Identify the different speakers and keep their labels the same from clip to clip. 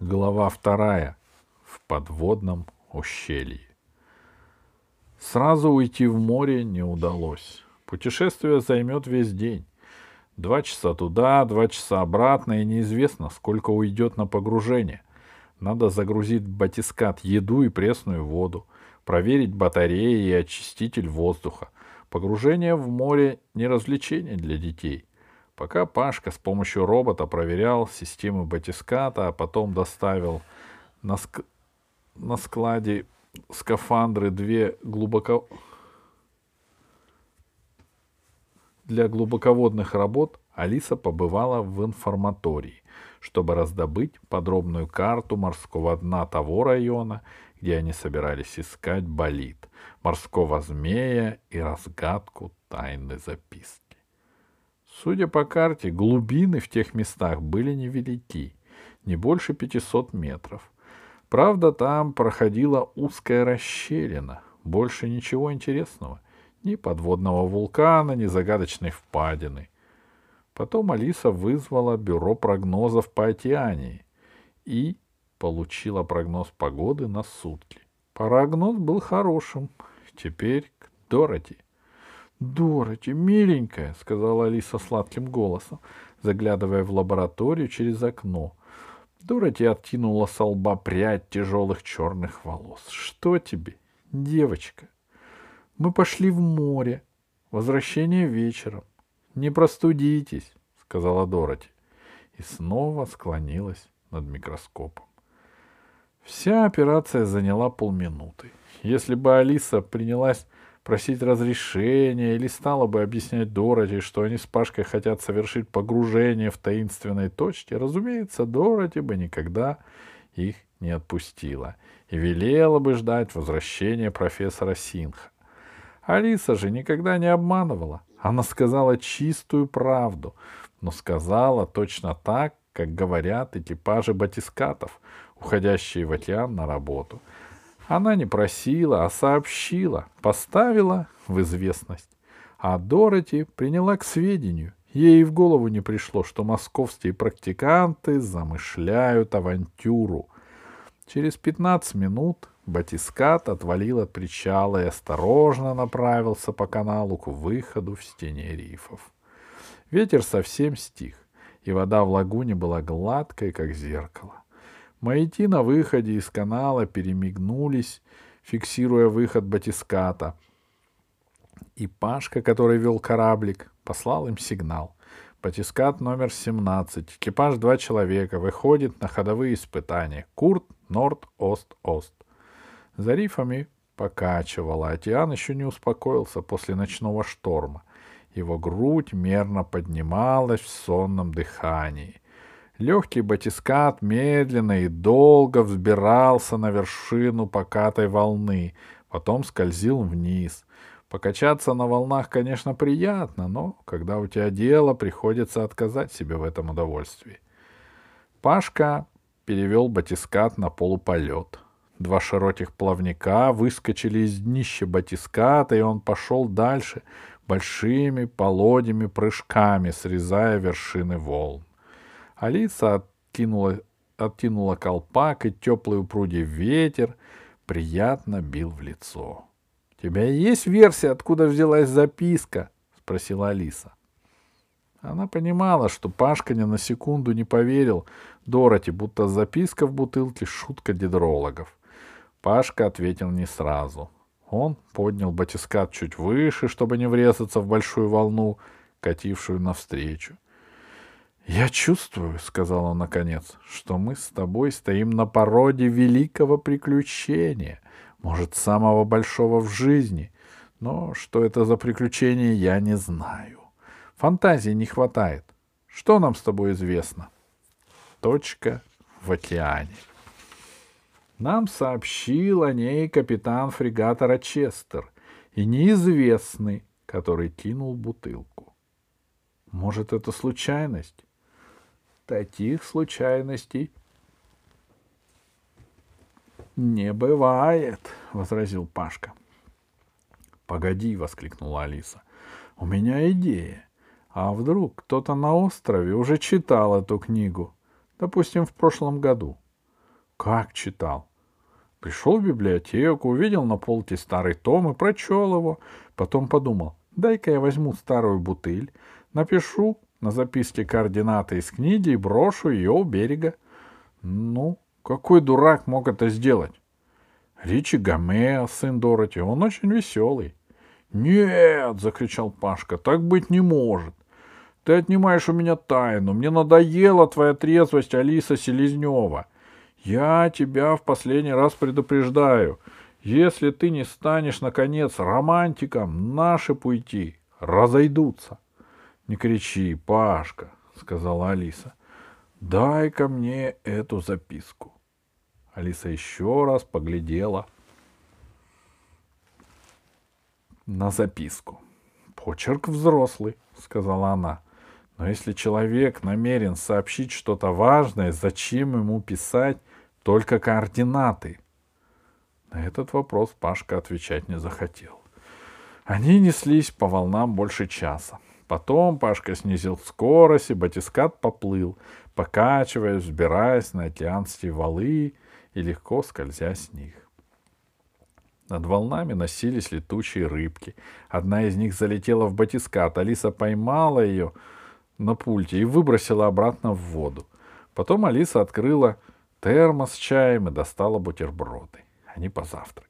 Speaker 1: Глава вторая. В подводном ущелье. Сразу уйти в море не удалось. Путешествие займет весь день. Два часа туда, два часа обратно, и неизвестно, сколько уйдет на погружение. Надо загрузить в батискат еду и пресную воду, проверить батареи и очиститель воздуха. Погружение в море не развлечение для детей. Пока Пашка с помощью робота проверял системы батиската, а потом доставил на, ск... на складе скафандры две глубоко... Для глубоководных работ Алиса побывала в информатории, чтобы раздобыть подробную карту морского дна того района, где они собирались искать болид, морского змея и разгадку тайны записки. Судя по карте, глубины в тех местах были невелики, не больше 500 метров. Правда, там проходила узкая расщелина, больше ничего интересного, ни подводного вулкана, ни загадочной впадины. Потом Алиса вызвала бюро прогнозов по океании и получила прогноз погоды на сутки. Прогноз был хорошим. Теперь к Дороти — Дороти, миленькая, — сказала Алиса сладким голосом, заглядывая в лабораторию через окно. Дороти откинула со лба прядь тяжелых черных волос. — Что тебе, девочка? Мы пошли в море. Возвращение вечером. Не простудитесь, — сказала Дороти. И снова склонилась над микроскопом. Вся операция заняла полминуты. Если бы Алиса принялась просить разрешения или стала бы объяснять Дороти, что они с Пашкой хотят совершить погружение в таинственной точке, разумеется, Дороти бы никогда их не отпустила и велела бы ждать возвращения профессора Синха. Алиса же никогда не обманывала. Она сказала чистую правду, но сказала точно так, как говорят экипажи батискатов, уходящие в океан на работу — она не просила, а сообщила, поставила в известность. А Дороти приняла к сведению. Ей в голову не пришло, что московские практиканты замышляют авантюру. Через пятнадцать минут батискат отвалил от причала и осторожно направился по каналу к выходу в стене рифов. Ветер совсем стих, и вода в лагуне была гладкой, как зеркало. Маяки на выходе из канала перемигнулись, фиксируя выход батиската. И Пашка, который вел кораблик, послал им сигнал. Батискат номер 17. Экипаж два человека. Выходит на ходовые испытания. Курт, Норд, Ост, Ост. За рифами покачивало. Океан еще не успокоился после ночного шторма. Его грудь мерно поднималась в сонном дыхании. Легкий батискат медленно и долго взбирался на вершину покатой волны, потом скользил вниз. Покачаться на волнах, конечно, приятно, но когда у тебя дело, приходится отказать себе в этом удовольствии. Пашка перевел батискат на полуполет. Два широких плавника выскочили из днища батиската, и он пошел дальше большими полодями прыжками, срезая вершины волн. Алиса откинула, откинула колпак, и теплый упругий ветер приятно бил в лицо. — У тебя есть версия, откуда взялась записка? — спросила Алиса. Она понимала, что Пашка ни на секунду не поверил Дороти, будто записка в бутылке — шутка дедрологов. Пашка ответил не сразу. Он поднял батискат чуть выше, чтобы не врезаться в большую волну, катившую навстречу. — «Я чувствую, — сказал он наконец, — что мы с тобой стоим на породе великого приключения, может, самого большого в жизни, но что это за приключение, я не знаю. Фантазии не хватает. Что нам с тобой известно?» Точка в океане. Нам сообщил о ней капитан фрегата Рочестер и неизвестный, который кинул бутылку. Может, это случайность? Таких случайностей не бывает, возразил Пашка. Погоди, воскликнула Алиса. У меня идея. А вдруг кто-то на острове уже читал эту книгу? Допустим, в прошлом году. Как читал? Пришел в библиотеку, увидел на полке старый том и прочел его. Потом подумал, дай-ка я возьму старую бутыль, напишу на записке координаты из книги и брошу ее у берега. Ну, какой дурак мог это сделать? Ричи Гомео, сын Дороти, он очень веселый. «Нет!» — закричал Пашка. «Так быть не может. Ты отнимаешь у меня тайну. Мне надоела твоя трезвость, Алиса Селезнева. Я тебя в последний раз предупреждаю. Если ты не станешь, наконец, романтиком, наши пути разойдутся. — Не кричи, Пашка, — сказала Алиса. — Дай-ка мне эту записку. Алиса еще раз поглядела на записку. Почерк взрослый, сказала она. Но если человек намерен сообщить что-то важное, зачем ему писать только координаты? На этот вопрос Пашка отвечать не захотел. Они неслись по волнам больше часа. Потом Пашка снизил скорость, и батискат поплыл, покачиваясь, взбираясь на океанские валы и легко скользя с них. Над волнами носились летучие рыбки. Одна из них залетела в батискат. Алиса поймала ее на пульте и выбросила обратно в воду. Потом Алиса открыла термос с чаем и достала бутерброды. Они позавтракали.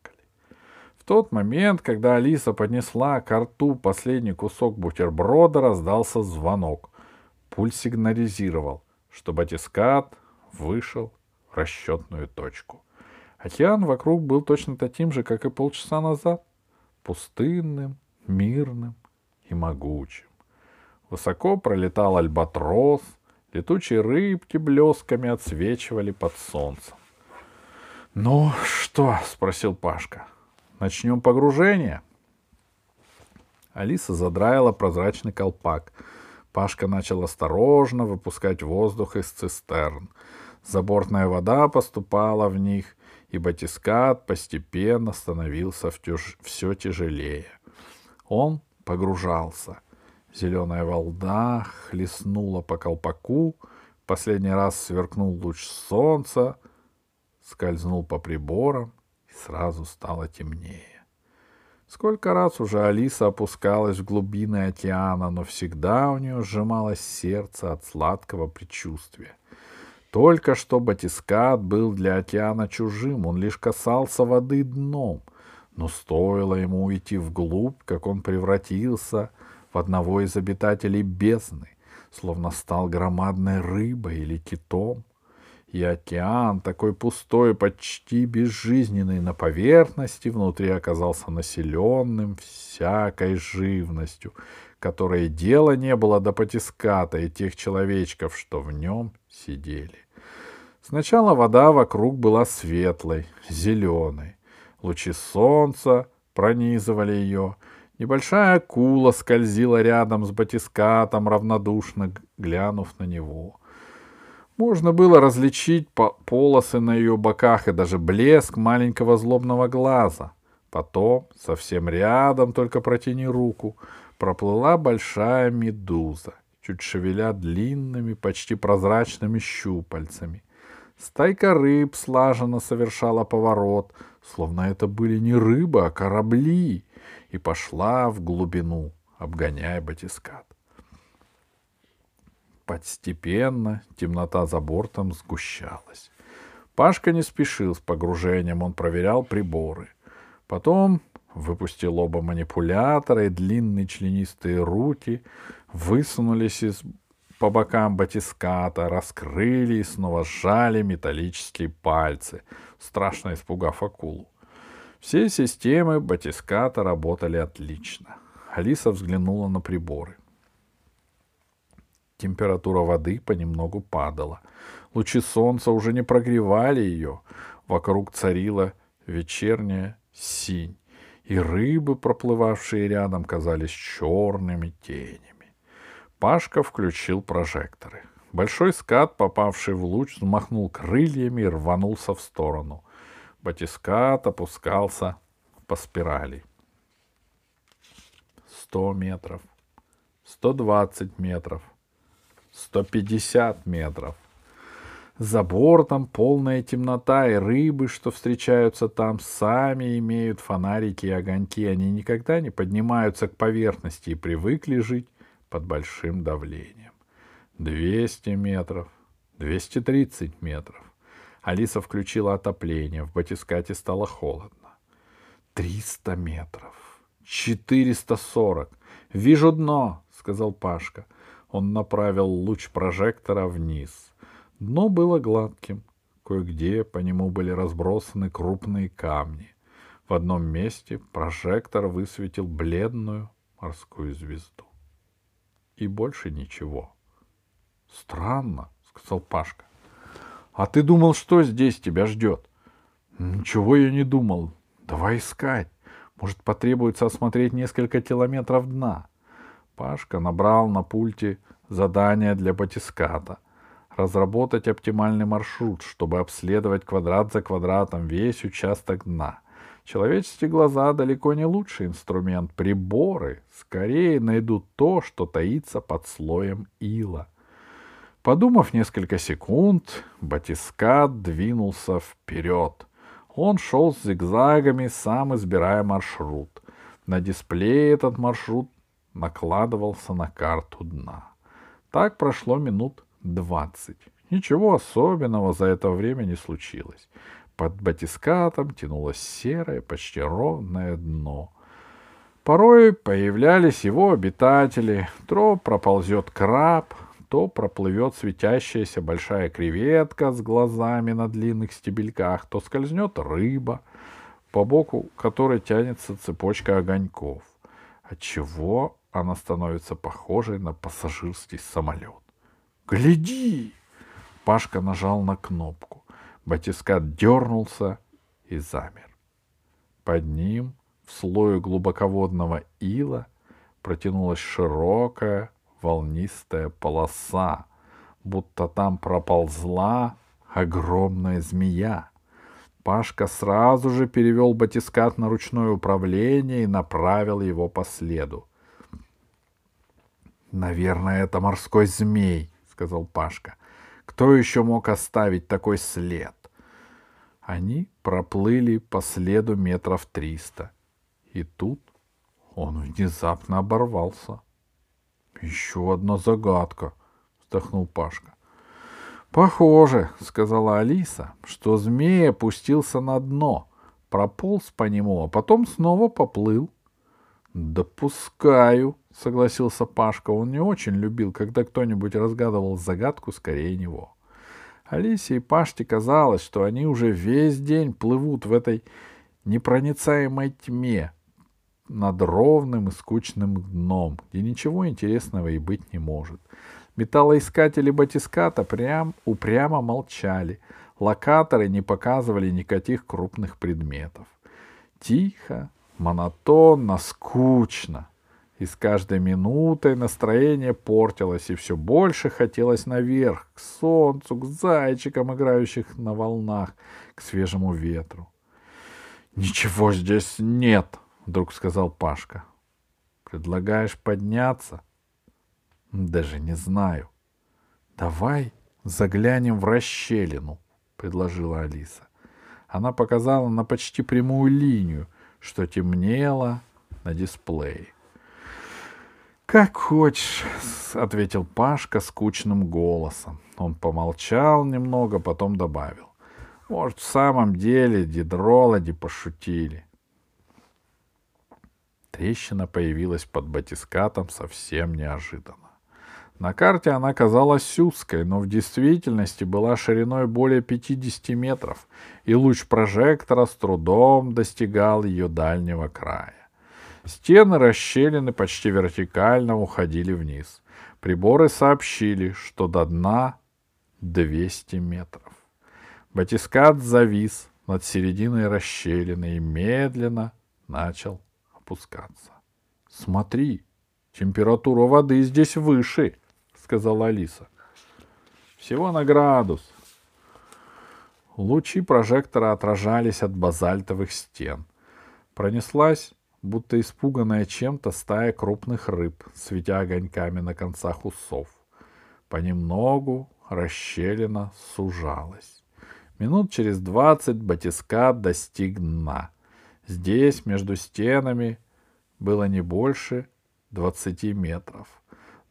Speaker 1: Тот момент, когда Алиса поднесла к рту последний кусок бутерброда, раздался звонок. Пульт сигнализировал, что батискат вышел в расчетную точку — Океан вокруг был точно таким же, как и полчаса назад, пустынным, мирным и могучим. Высоко пролетал альбатрос, летучие рыбки блесками отсвечивали под солнцем. — Ну что? — спросил Пашка. — Начнем погружение? Алиса задраила прозрачный колпак. Пашка начал осторожно выпускать воздух из цистерн. Забортная вода поступала в них, и батискат постепенно становился все тяжелее. Он погружался. Зеленая волна хлестнула по колпаку, последний раз сверкнул луч солнца, скользнул по приборам и сразу стало темнее. Сколько раз уже Алиса опускалась в глубины океана, но всегда у нее сжималось сердце от сладкого предчувствия. Только что батискат был для океана чужим, он лишь касался воды дном. Но стоило ему уйти вглубь, как он превратился в одного из обитателей бездны, словно стал громадной рыбой или китом. И океан, такой пустой, почти безжизненный на поверхности, внутри оказался населенным всякой живностью, которой дела не было до потиската и тех человечков, что в нем сидели. Сначала вода вокруг была светлой, зеленой. Лучи солнца пронизывали ее. Небольшая акула скользила рядом с батискатом, равнодушно глянув на него. Можно было различить полосы на ее боках и даже блеск маленького злобного глаза. Потом, совсем рядом, только протяни руку, проплыла большая медуза, чуть шевеля длинными, почти прозрачными щупальцами. Стайка рыб слаженно совершала поворот, словно это были не рыбы, а корабли, и пошла в глубину, обгоняя батискат. Постепенно темнота за бортом сгущалась. Пашка не спешил с погружением, он проверял приборы. Потом выпустил оба манипулятора, и длинные членистые руки высунулись из по бокам батиската, раскрыли и снова сжали металлические пальцы, страшно испугав акулу. Все системы батиската работали отлично. Алиса взглянула на приборы. Температура воды понемногу падала. Лучи солнца уже не прогревали ее. Вокруг царила вечерняя синь, и рыбы, проплывавшие рядом, казались черными тенями. Пашка включил прожекторы. Большой скат, попавший в луч, взмахнул крыльями и рванулся в сторону. Батискат опускался по спирали. Сто метров, сто двадцать метров, сто пятьдесят метров. За бортом полная темнота, и рыбы, что встречаются там, сами имеют фонарики и огоньки. Они никогда не поднимаются к поверхности и привыкли жить под большим давлением. 200 метров, 230 метров. Алиса включила отопление, в батискате стало холодно. 300 метров, 440. Вижу дно, сказал Пашка. Он направил луч прожектора вниз — Дно было гладким. Кое-где по нему были разбросаны крупные камни. В одном месте прожектор высветил бледную морскую звезду. И больше ничего. Странно, сказал Пашка. А ты думал, что здесь тебя ждет? Ничего я не думал. Давай искать. Может, потребуется осмотреть несколько километров дна. Пашка набрал на пульте задание для батиската — разработать оптимальный маршрут, чтобы обследовать квадрат за квадратом весь участок дна. Человеческие глаза далеко не лучший инструмент. Приборы скорее найдут то, что таится под слоем ила. Подумав несколько секунд, батискат двинулся вперед. Он шел с зигзагами, сам избирая маршрут. На дисплее этот маршрут накладывался на карту дна. Так прошло минут двадцать. Ничего особенного за это время не случилось. Под батискатом тянулось серое, почти ровное дно. Порой появлялись его обитатели. То проползет краб, то проплывет светящаяся большая креветка с глазами на длинных стебельках, то скользнет рыба, по боку которой тянется цепочка огоньков. Отчего она становится похожей на пассажирский самолет. «Гляди!» Пашка нажал на кнопку. Батискат дернулся и замер. Под ним, в слое глубоководного ила, протянулась широкая волнистая полоса, будто там проползла огромная змея. Пашка сразу же перевел батискат на ручное управление и направил его по следу. «Наверное, это морской змей», сказал Пашка. Кто еще мог оставить такой след? Они проплыли по следу метров триста. И тут он внезапно оборвался. Еще одна загадка, вздохнул Пашка. Похоже, сказала Алиса, что змей опустился на дно, прополз по нему, а потом снова поплыл. Допускаю, согласился Пашка. Он не очень любил, когда кто-нибудь разгадывал загадку скорее него. Алисе и Пашке казалось, что они уже весь день плывут в этой непроницаемой тьме над ровным и скучным дном, где ничего интересного и быть не может. Металлоискатели батиската прям упрямо молчали. Локаторы не показывали никаких крупных предметов. Тихо, монотонно, скучно. И с каждой минутой настроение портилось, и все больше хотелось наверх, к солнцу, к зайчикам, играющих на волнах, к свежему ветру. «Ничего здесь нет», — вдруг сказал Пашка. «Предлагаешь подняться?» «Даже не знаю». «Давай заглянем в расщелину», — предложила Алиса. Она показала на почти прямую линию, что темнело на дисплее. «Как хочешь», — ответил Пашка скучным голосом. Он помолчал немного, потом добавил. «Может, в самом деле дидрологи пошутили». Трещина появилась под батискатом совсем неожиданно. На карте она казалась узкой, но в действительности была шириной более 50 метров, и луч прожектора с трудом достигал ее дальнего края. Стены расщелины почти вертикально уходили вниз. Приборы сообщили, что до дна 200 метров. Батискат завис над серединой расщелины и медленно начал опускаться. — Смотри, температура воды здесь выше, — сказала Алиса. — Всего на градус. Лучи прожектора отражались от базальтовых стен. Пронеслась будто испуганная чем-то стая крупных рыб, светя огоньками на концах усов. Понемногу расщелина сужалась. Минут через двадцать батискат достиг дна. Здесь, между стенами, было не больше двадцати метров.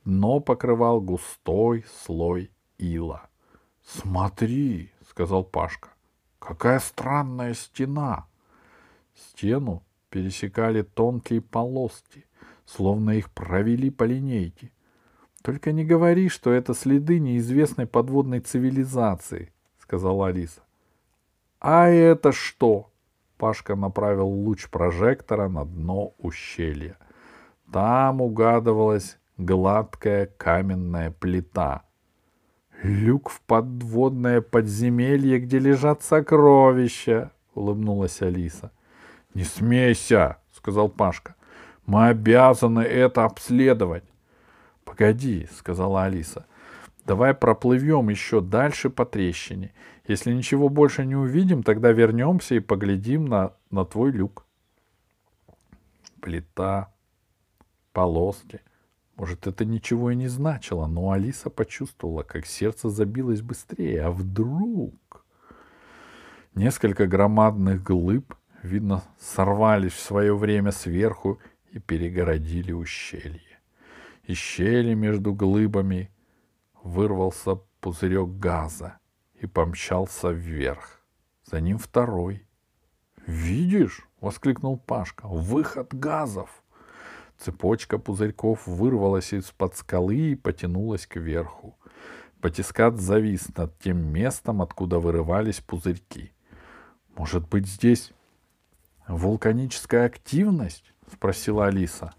Speaker 1: Дно покрывал густой слой ила. — Смотри, — сказал Пашка, — какая странная стена. Стену пересекали тонкие полоски, словно их провели по линейке. Только не говори, что это следы неизвестной подводной цивилизации, сказала Алиса. А это что? Пашка направил луч прожектора на дно ущелья. Там угадывалась гладкая каменная плита. Люк в подводное подземелье, где лежат сокровища, улыбнулась Алиса. Не смейся, сказал Пашка. Мы обязаны это обследовать. Погоди, сказала Алиса. Давай проплывем еще дальше по трещине. Если ничего больше не увидим, тогда вернемся и поглядим на, на твой люк. Плита, полоски. Может, это ничего и не значило, но Алиса почувствовала, как сердце забилось быстрее. А вдруг... Несколько громадных глыб, видно, сорвались в свое время сверху и перегородили ущелье. Из щели между глыбами вырвался пузырек газа и помчался вверх. За ним второй. «Видишь?» — воскликнул Пашка. «Выход газов!» Цепочка пузырьков вырвалась из-под скалы и потянулась кверху. Батискат завис над тем местом, откуда вырывались пузырьки. «Может быть, здесь вулканическая активность?» — спросила Алиса.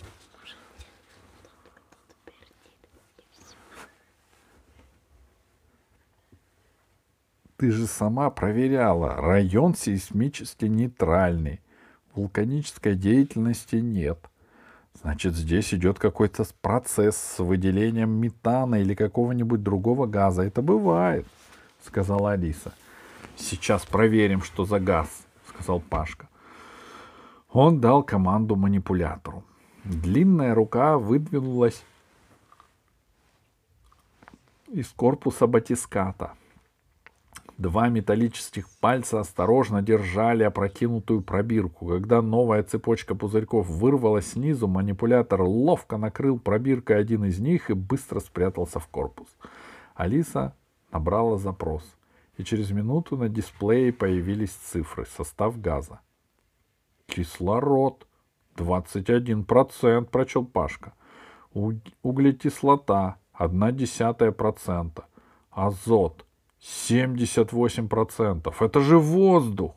Speaker 1: Ты же сама проверяла. Район сейсмически нейтральный. Вулканической деятельности нет. Значит, здесь идет какой-то процесс с выделением метана или какого-нибудь другого газа. Это бывает, сказала Алиса. Сейчас проверим, что за газ, сказал Пашка. Он дал команду манипулятору. Длинная рука выдвинулась из корпуса батиската. Два металлических пальца осторожно держали опрокинутую пробирку. Когда новая цепочка пузырьков вырвалась снизу, манипулятор ловко накрыл пробиркой один из них и быстро спрятался в корпус. Алиса набрала запрос, и через минуту на дисплее появились цифры, состав газа. Кислород. 21%, прочел Пашка. Углекислота. 1 десятая процента. Азот. 78%. Это же воздух.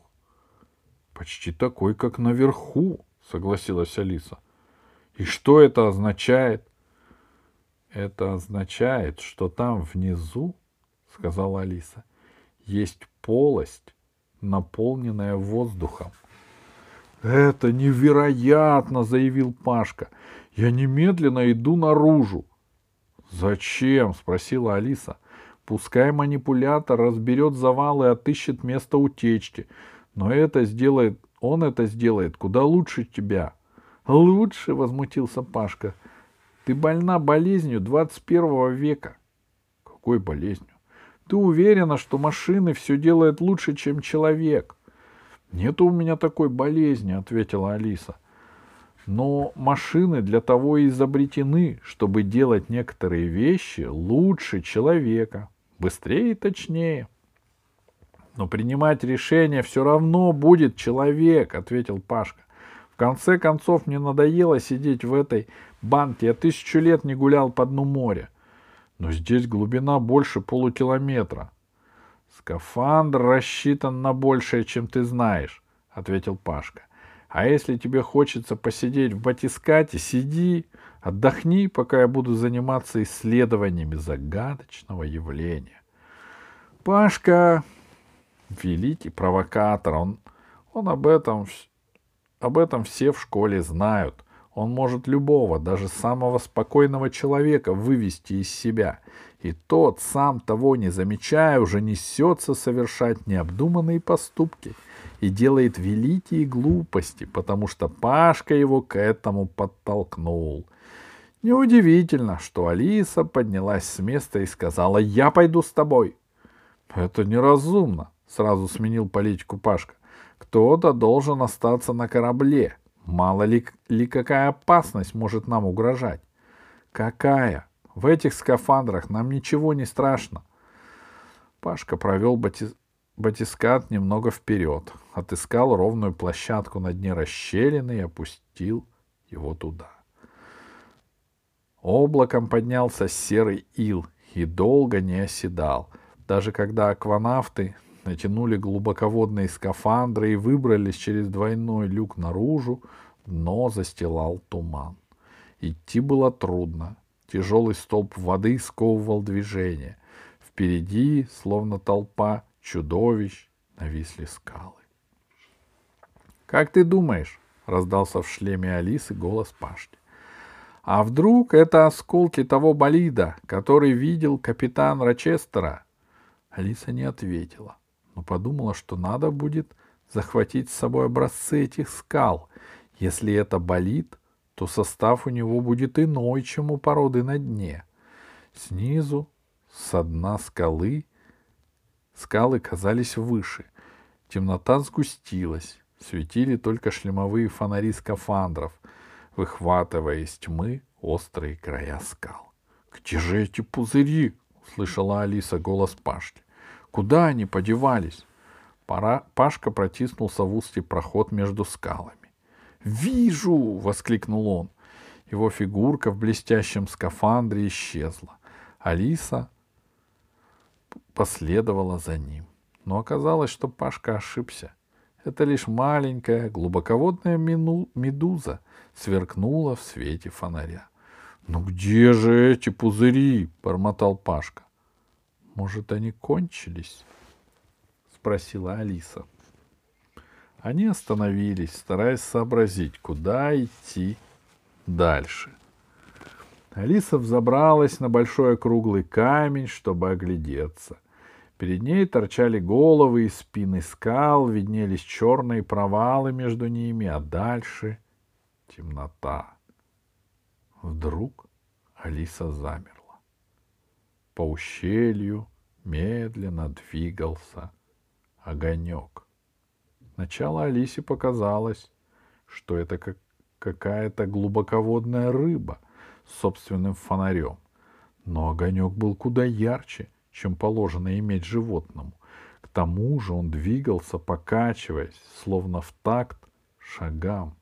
Speaker 1: Почти такой, как наверху, согласилась Алиса. И что это означает? Это означает, что там внизу, сказала Алиса, есть полость, наполненная воздухом. Это невероятно, заявил Пашка. Я немедленно иду наружу. Зачем? спросила Алиса. Пускай манипулятор разберет завал и отыщет место утечки. Но это сделает, он это сделает куда лучше тебя. Лучше, возмутился Пашка. Ты больна болезнью 21 века. Какой болезнью? Ты уверена, что машины все делают лучше, чем человек? Нет у меня такой болезни, ответила Алиса. Но машины для того и изобретены, чтобы делать некоторые вещи лучше человека быстрее и точнее. Но принимать решение все равно будет человек, ответил Пашка. В конце концов, мне надоело сидеть в этой банке. Я тысячу лет не гулял по дну моря. Но здесь глубина больше полукилометра. Скафандр рассчитан на большее, чем ты знаешь, ответил Пашка. А если тебе хочется посидеть в батискате, сиди, отдохни, пока я буду заниматься исследованиями загадочного явления. Пашка великий провокатор, он, он об этом, об этом все в школе знают. Он может любого, даже самого спокойного человека вывести из себя. И тот, сам того не замечая, уже несется совершать необдуманные поступки и делает великие глупости, потому что Пашка его к этому подтолкнул. Неудивительно, что Алиса поднялась с места и сказала «Я пойду с тобой». «Это неразумно», — сразу сменил политику Пашка. «Кто-то должен остаться на корабле. Мало ли, ли какая опасность может нам угрожать». «Какая? В этих скафандрах нам ничего не страшно». Пашка провел батис... батискат немного вперед, отыскал ровную площадку на дне расщелины и опустил его туда. Облаком поднялся серый ил и долго не оседал — даже когда акванавты натянули глубоководные скафандры и выбрались через двойной люк наружу, дно застилал туман. Идти было трудно. Тяжелый столб воды сковывал движение. Впереди, словно толпа чудовищ, нависли скалы. «Как ты думаешь?» — раздался в шлеме Алисы голос Пашки. «А вдруг это осколки того болида, который видел капитан Рочестера?» Алиса не ответила, но подумала, что надо будет захватить с собой образцы этих скал. Если это болит, то состав у него будет иной, чем у породы на дне. Снизу, с дна скалы, скалы казались выше. Темнота сгустилась, светили только шлемовые фонари скафандров, выхватывая из тьмы острые края скал. — Где же эти пузыри? — услышала Алиса голос Пашки. Куда они подевались? Пора... Пашка протиснулся в узкий проход между скалами. «Вижу!» — воскликнул он. Его фигурка в блестящем скафандре исчезла. Алиса последовала за ним. Но оказалось, что Пашка ошибся. Это лишь маленькая глубоководная мину... медуза сверкнула в свете фонаря. «Ну где же эти пузыри?» — бормотал Пашка. Может, они кончились? Спросила Алиса. Они остановились, стараясь сообразить, куда идти дальше. Алиса взобралась на большой круглый камень, чтобы оглядеться. Перед ней торчали головы и спины скал, виднелись черные провалы между ними, а дальше — темнота. Вдруг Алиса замерла. По ущелью медленно двигался огонек. Сначала Алисе показалось, что это как какая-то глубоководная рыба с собственным фонарем. Но огонек был куда ярче, чем положено иметь животному. К тому же он двигался, покачиваясь, словно в такт шагам.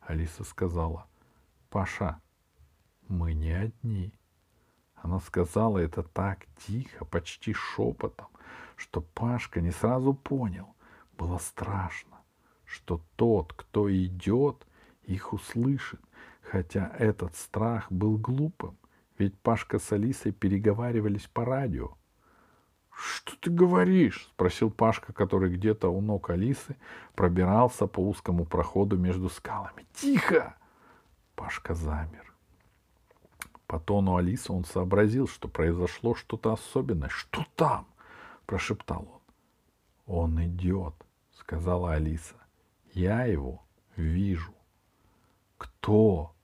Speaker 1: Алиса сказала, «Паша, мы не одни». Она сказала это так тихо, почти шепотом, что Пашка не сразу понял. Было страшно, что тот, кто идет, их услышит, хотя этот страх был глупым, ведь Пашка с Алисой переговаривались по радио. «Что ты говоришь?» — спросил Пашка, который где-то у ног Алисы пробирался по узкому проходу между скалами. «Тихо!» Пашка замер. По тону Алисы он сообразил, что произошло что-то особенное. «Что там?» — прошептал он. «Он идет», — сказала Алиса. «Я его вижу». «Кто?»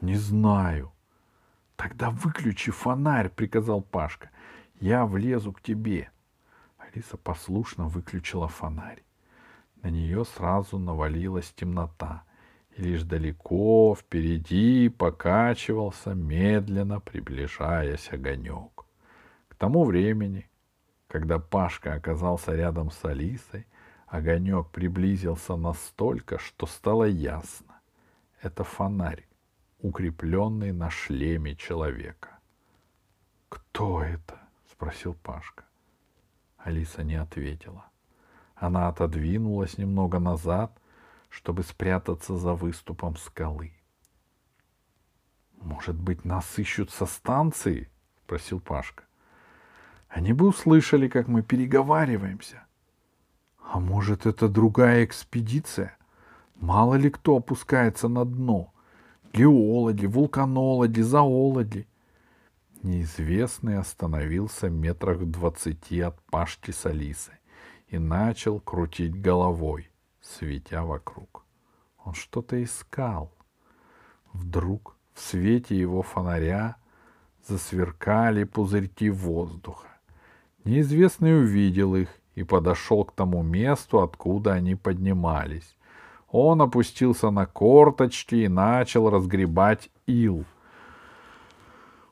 Speaker 1: «Не знаю». «Тогда выключи фонарь», — приказал Пашка. «Я влезу к тебе». Алиса послушно выключила фонарь. На нее сразу навалилась темнота — и лишь далеко впереди покачивался, медленно приближаясь огонек. К тому времени, когда Пашка оказался рядом с Алисой, огонек приблизился настолько, что стало ясно. Это фонарь, укрепленный на шлеме человека. «Кто это?» — спросил Пашка. Алиса не ответила. Она отодвинулась немного назад — чтобы спрятаться за выступом скалы. «Может быть, нас ищут со станции?» — спросил Пашка. «Они бы услышали, как мы переговариваемся. А может, это другая экспедиция? Мало ли кто опускается на дно. Геологи, вулканологи, зоологи». Неизвестный остановился метрах в двадцати от Пашки с Алисой и начал крутить головой светя вокруг. Он что-то искал. Вдруг В свете его фонаря засверкали пузырьки воздуха. Неизвестный увидел их и подошел к тому месту, откуда они поднимались. Он опустился на корточки и начал разгребать ил.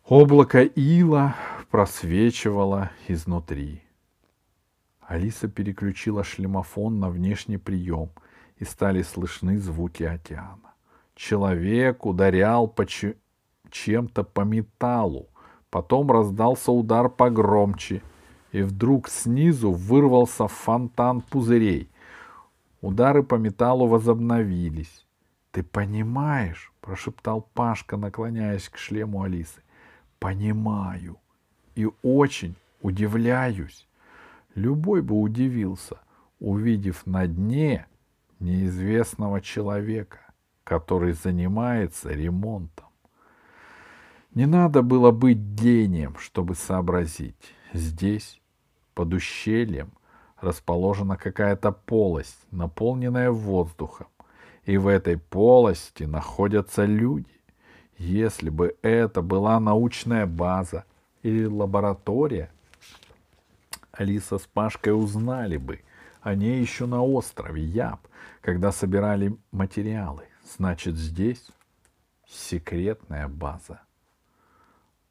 Speaker 1: Облако ила просвечивало изнутри. Алиса переключила шлемофон на внешний прием, и стали слышны звуки океана. Человек ударял по чем-то по металлу, потом раздался удар погромче, и вдруг снизу вырвался фонтан пузырей. Удары по металлу возобновились. «Ты понимаешь?» — прошептал Пашка, наклоняясь к шлему Алисы. «Понимаю. И очень удивляюсь. Любой бы удивился, увидев на дне неизвестного человека, который занимается ремонтом. Не надо было быть гением, чтобы сообразить. Здесь, под ущельем, расположена какая-то полость, наполненная воздухом, и в этой полости находятся люди. Если бы это была научная база или лаборатория, Алиса с Пашкой узнали бы о ней еще на острове Яб, когда собирали материалы. Значит, здесь секретная база.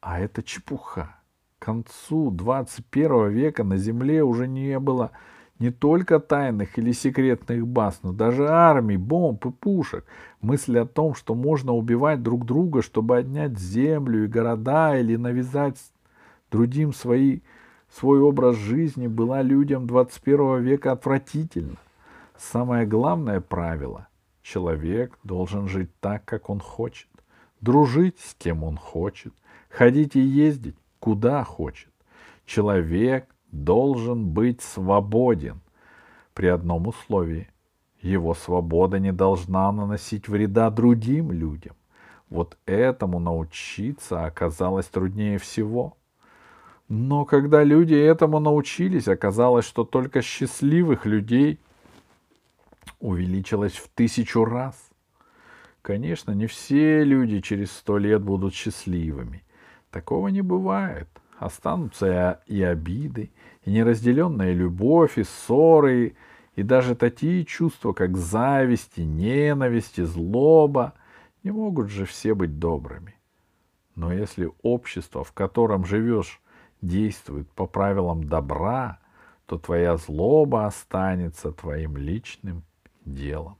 Speaker 1: А это чепуха. К концу 21 века на Земле уже не было не только тайных или секретных баз, но даже армий, бомб и пушек. Мысль о том, что можно убивать друг друга, чтобы отнять землю и города или навязать другим свои, свой образ жизни, была людям 21 века отвратительна. Самое главное правило — человек должен жить так, как он хочет, дружить с кем он хочет, ходить и ездить куда хочет. Человек должен быть свободен при одном условии. Его свобода не должна наносить вреда другим людям. Вот этому научиться оказалось труднее всего. Но когда люди этому научились, оказалось, что только счастливых людей увеличилось в тысячу раз. Конечно, не все люди через сто лет будут счастливыми. Такого не бывает. Останутся и обиды, и неразделенная любовь, и ссоры, и даже такие чувства, как зависть, и ненависть, и злоба. Не могут же все быть добрыми. Но если общество, в котором живешь, действует по правилам добра, то твоя злоба останется твоим личным делом.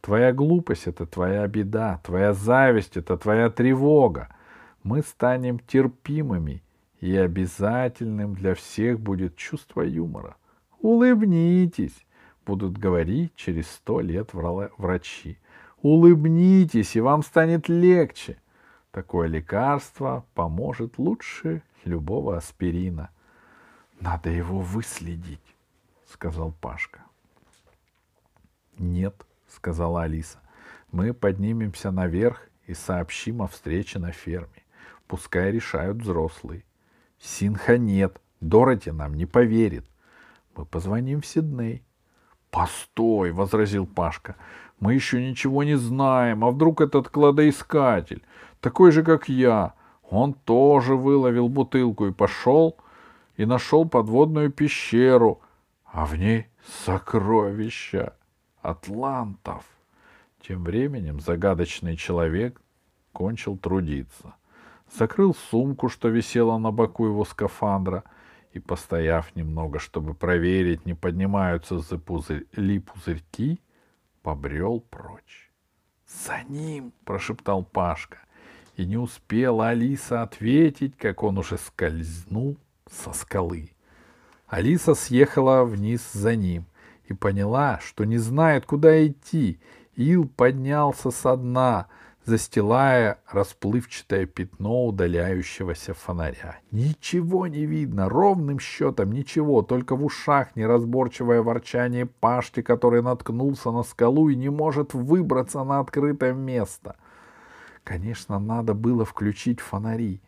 Speaker 1: Твоя глупость — это твоя беда, твоя зависть — это твоя тревога, мы станем терпимыми, и обязательным для всех будет чувство юмора. Улыбнитесь, будут говорить через сто лет врачи. Улыбнитесь, и вам станет легче. Такое лекарство поможет лучше любого аспирина. Надо его выследить, сказал Пашка. Нет, сказала Алиса. Мы поднимемся наверх и сообщим о встрече на ферме. Пускай решают взрослые. Синха нет. Дороти нам не поверит. Мы позвоним в Сидней. Постой, возразил Пашка. Мы еще ничего не знаем. А вдруг этот кладоискатель, такой же, как я, он тоже выловил бутылку и пошел и нашел подводную пещеру, а в ней сокровища атлантов. Тем временем загадочный человек кончил трудиться — закрыл сумку, что висела на боку его скафандра, и, постояв немного, чтобы проверить, не поднимаются ли пузырьки, побрел прочь. «За ним!» — прошептал Пашка. И не успела Алиса ответить, как он уже скользнул со скалы. Алиса съехала вниз за ним и поняла, что не знает, куда идти. Ил поднялся со дна — застилая расплывчатое пятно удаляющегося фонаря. Ничего не видно, ровным счетом ничего, только в ушах неразборчивое ворчание Пашки, который наткнулся на скалу и не может выбраться на открытое место. Конечно, надо было включить фонари,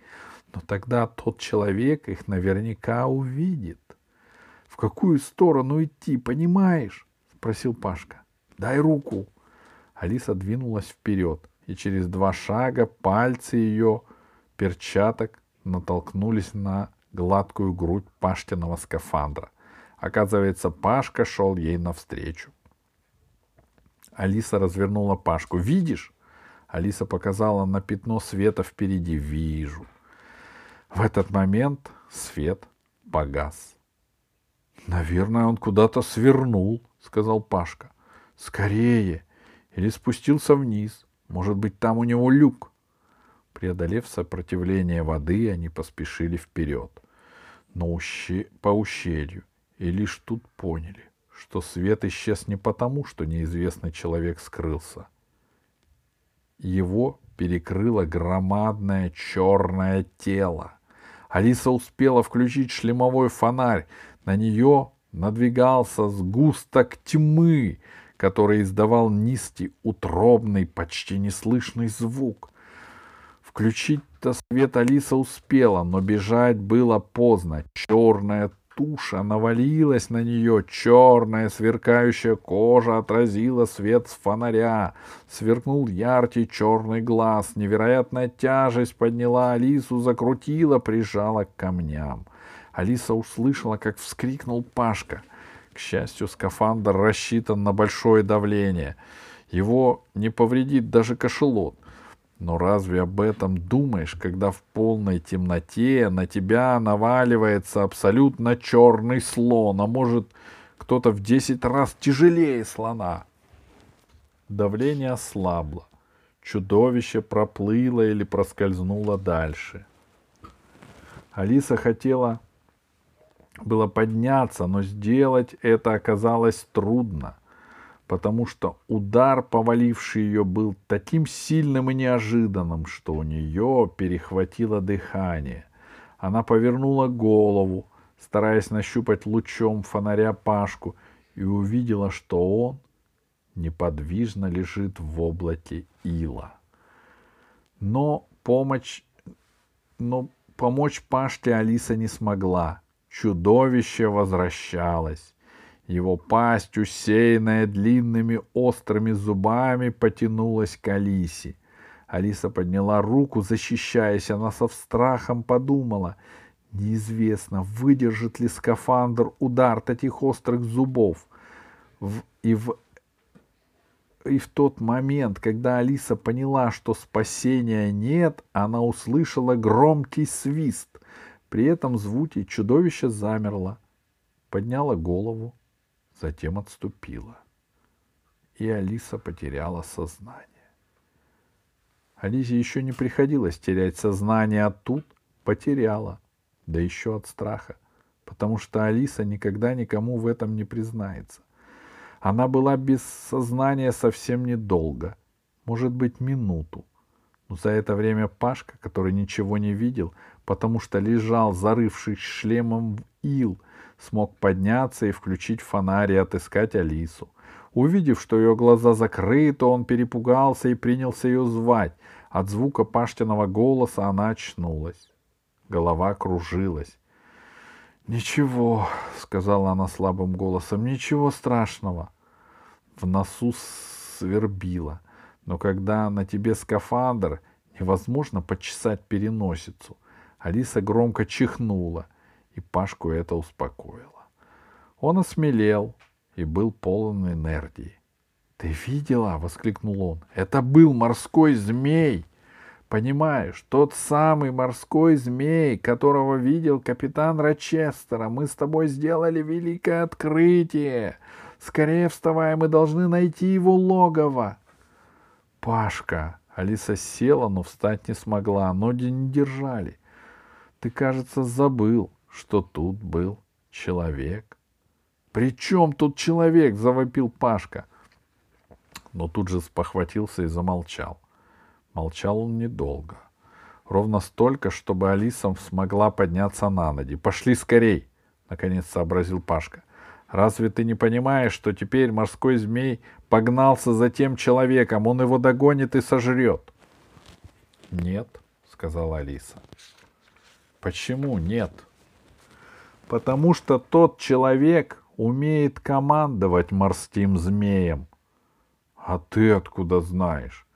Speaker 1: но тогда тот человек их наверняка увидит. — В какую сторону идти, понимаешь? — спросил Пашка. — Дай руку. Алиса двинулась вперед. И через два шага пальцы ее перчаток натолкнулись на гладкую грудь Паштиного скафандра. Оказывается, Пашка шел ей навстречу. Алиса развернула Пашку. «Видишь?» Алиса показала на пятно света впереди. «Вижу». В этот момент свет погас. «Наверное, он куда-то свернул», — сказал Пашка. «Скорее!» Или спустился вниз. Может быть, там у него люк. Преодолев сопротивление воды, они поспешили вперед. Но уще... по ущелью. И лишь тут поняли, что свет исчез не потому, что неизвестный человек скрылся. Его перекрыло громадное черное тело. Алиса успела включить шлемовой фонарь. На нее надвигался сгусток тьмы, который издавал низкий, утробный, почти неслышный звук. Включить-то свет Алиса успела, но бежать было поздно. Черная туша навалилась на нее, черная сверкающая кожа отразила свет с фонаря. Сверкнул яркий черный глаз, невероятная тяжесть подняла Алису, закрутила, прижала к камням. Алиса услышала, как вскрикнул Пашка — к счастью, скафандр рассчитан на большое давление. Его не повредит даже кошелот. Но разве об этом думаешь, когда в полной темноте на тебя наваливается абсолютно черный слон, а может кто-то в десять раз тяжелее слона? Давление ослабло. Чудовище проплыло или проскользнуло дальше. Алиса хотела было подняться, но сделать это оказалось трудно, потому что удар, поваливший ее, был таким сильным и неожиданным, что у нее перехватило дыхание. Она повернула голову, стараясь нащупать лучом фонаря Пашку, и увидела, что он неподвижно лежит в облаке ила. Но помощь, но помочь Пашке Алиса не смогла — Чудовище возвращалось. Его пасть, усеянная длинными острыми зубами, потянулась к Алисе. Алиса подняла руку, защищаясь. Она со страхом подумала. Неизвестно, выдержит ли скафандр удар таких острых зубов. В, и, в, и в тот момент, когда Алиса поняла, что спасения нет, она услышала громкий свист — при этом звуке чудовище замерло, подняло голову, затем отступило. И Алиса потеряла сознание. Алисе еще не приходилось терять сознание, а тут потеряла, да еще от страха, потому что Алиса никогда никому в этом не признается. Она была без сознания совсем недолго, может быть, минуту. Но за это время Пашка, который ничего не видел, потому что лежал, зарывшись шлемом в ил, смог подняться и включить фонарь и отыскать Алису. Увидев, что ее глаза закрыты, он перепугался и принялся ее звать. От звука Паштиного голоса она очнулась. Голова кружилась. «Ничего», — сказала она слабым голосом, — «ничего страшного». В носу свербило, но когда на тебе скафандр, невозможно почесать переносицу — Алиса громко чихнула, и Пашку это успокоило. Он осмелел и был полон энергии. «Ты видела?» — воскликнул он. «Это был морской змей!» Понимаешь, тот самый морской змей, которого видел капитан Рочестера. Мы с тобой сделали великое открытие. Скорее вставай, мы должны найти его логово. Пашка. Алиса села, но встать не смогла. Ноги не держали. Ты, кажется, забыл, что тут был человек. «При чем тут человек?» — завопил Пашка. Но тут же спохватился и замолчал. Молчал он недолго. Ровно столько, чтобы Алиса смогла подняться на ноги. «Пошли скорей!» — наконец сообразил Пашка. «Разве ты не понимаешь, что теперь морской змей погнался за тем человеком? Он его догонит и сожрет!» «Нет», — сказала Алиса. Почему нет? Потому что тот человек умеет командовать морским змеем. А ты откуда знаешь?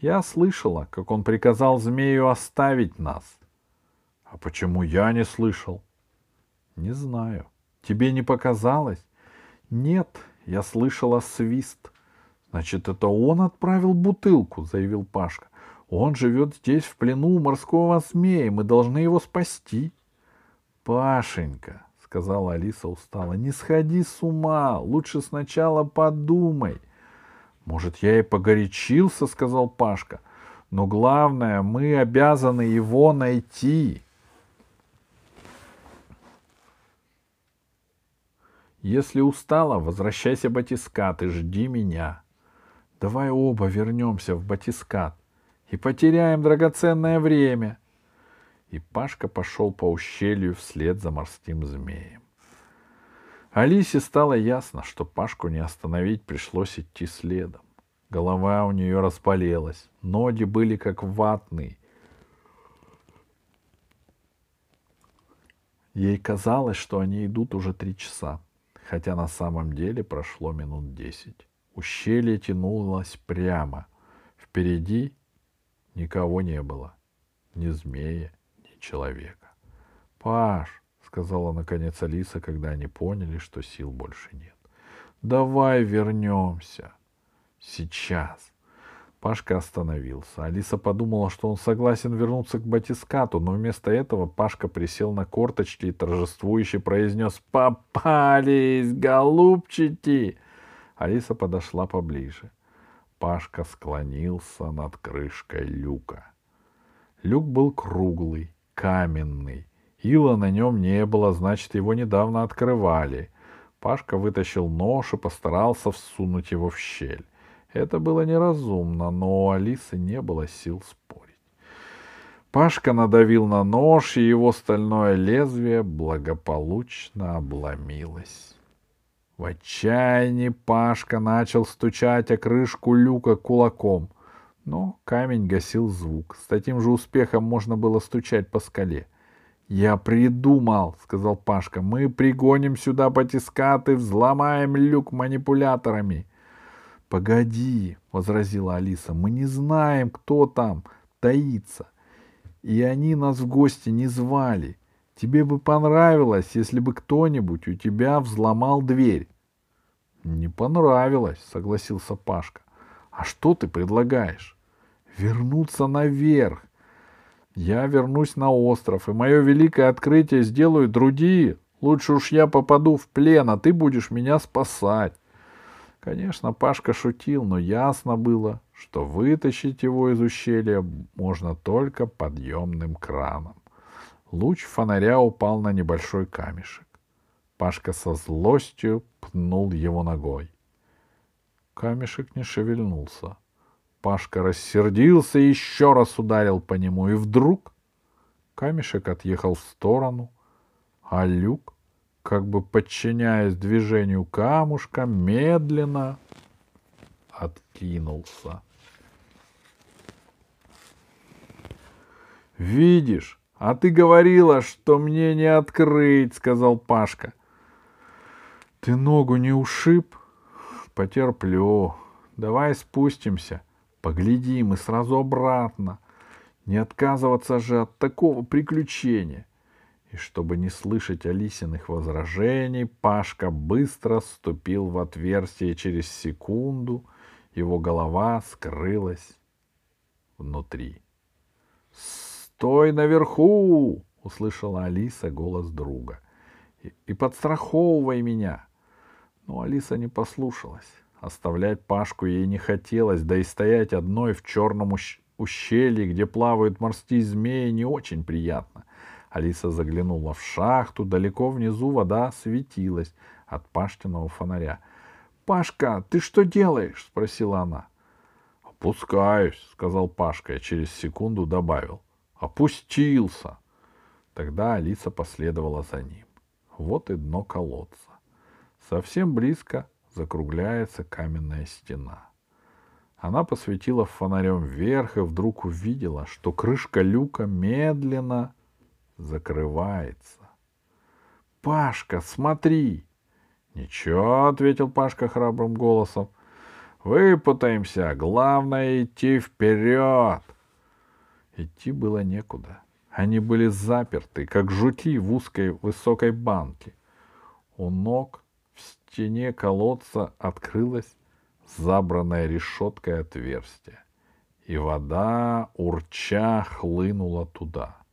Speaker 1: Я слышала, как он приказал змею оставить нас. А почему я не слышал? Не знаю. Тебе не показалось? Нет, я слышала свист. Значит, это он отправил бутылку, заявил Пашка. Он живет здесь в плену у морского змея, мы должны его спасти. Пашенька, сказала Алиса устало, не сходи с ума, лучше сначала подумай. Может, я и погорячился, сказал Пашка, но главное, мы обязаны его найти. Если устала, возвращайся в Батискат и жди меня. Давай оба вернемся в Батискат и потеряем драгоценное время. И Пашка пошел по ущелью вслед за морским змеем. Алисе стало ясно, что Пашку не остановить, пришлось идти следом. Голова у нее распалилась, ноги были как ватные. Ей казалось, что они идут уже три часа хотя на самом деле прошло минут десять. Ущелье тянулось прямо. Впереди никого не было. Ни змея, ни человека. — Паш, — сказала наконец Алиса, когда они поняли, что сил больше нет. — Давай вернемся. Сейчас. Пашка остановился. Алиса подумала, что он согласен вернуться к батискату, но вместо этого Пашка присел на корточки и торжествующе произнес «Попались, голубчики!» Алиса подошла поближе. Пашка склонился над крышкой люка. Люк был круглый, каменный. Ила на нем не было, значит, его недавно открывали. Пашка вытащил нож и постарался всунуть его в щель. Это было неразумно, но у Алисы не было сил спорить. Пашка надавил на нож, и его стальное лезвие благополучно обломилось. В отчаянии Пашка начал стучать о крышку люка кулаком, но камень гасил звук. С таким же успехом можно было стучать по скале. «Я придумал», — сказал Пашка, — «мы пригоним сюда батискаты, взломаем люк манипуляторами». Погоди, возразила Алиса, мы не знаем, кто там таится. И они нас в гости не звали. Тебе бы понравилось, если бы кто-нибудь у тебя взломал дверь. Не понравилось, согласился Пашка. А что ты предлагаешь? Вернуться наверх. Я вернусь на остров, и мое великое открытие сделают другие. Лучше уж я попаду в плен, а ты будешь меня спасать. Конечно, Пашка шутил, но ясно было, что вытащить его из ущелья можно только подъемным краном. Луч фонаря упал на небольшой камешек. Пашка со злостью пнул его ногой. Камешек не шевельнулся. Пашка рассердился и еще раз ударил по нему, и вдруг камешек отъехал в сторону, а люк как бы подчиняясь движению камушка, медленно откинулся. «Видишь, а ты говорила, что мне не открыть», — сказал Пашка. «Ты ногу не ушиб?» «Потерплю. Давай спустимся, поглядим и сразу обратно. Не отказываться же от такого приключения». И чтобы не слышать Алисиных возражений, Пашка быстро ступил в отверстие, через секунду его голова скрылась внутри. «Стой наверху!» — услышала Алиса голос друга. «И, и подстраховывай меня!» Но Алиса не послушалась. Оставлять Пашку ей не хотелось, да и стоять одной в черном ущелье, где плавают морские змеи, не очень приятно — Алиса заглянула в шахту. Далеко внизу вода светилась от Пашкиного фонаря. «Пашка, ты что делаешь?» — спросила она. «Опускаюсь», — сказал Пашка и через секунду добавил. «Опустился». Тогда Алиса последовала за ним. Вот и дно колодца. Совсем близко закругляется каменная стена. Она посветила фонарем вверх и вдруг увидела, что крышка люка медленно закрывается. «Пашка, смотри!» «Ничего», — ответил Пашка храбрым голосом. Выпутаемся, главное идти вперед. Идти было некуда. Они были заперты, как жуки в узкой высокой банке. У ног в стене колодца открылось забранное решеткой отверстие, и вода, урча, хлынула туда. —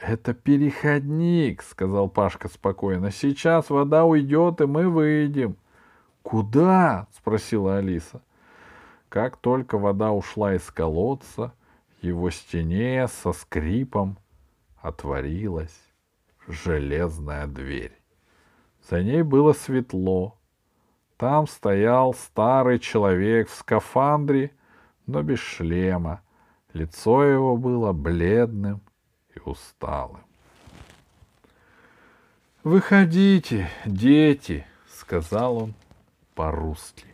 Speaker 1: Это переходник, — сказал Пашка спокойно. — Сейчас вода уйдет, и мы выйдем. — Куда? — спросила Алиса. Как только вода ушла из колодца, его стене со скрипом отворилась железная дверь. За ней было светло. Там стоял старый человек в скафандре, но без шлема. Лицо его было бледным усталым. «Выходите, дети!» — сказал он по-русски.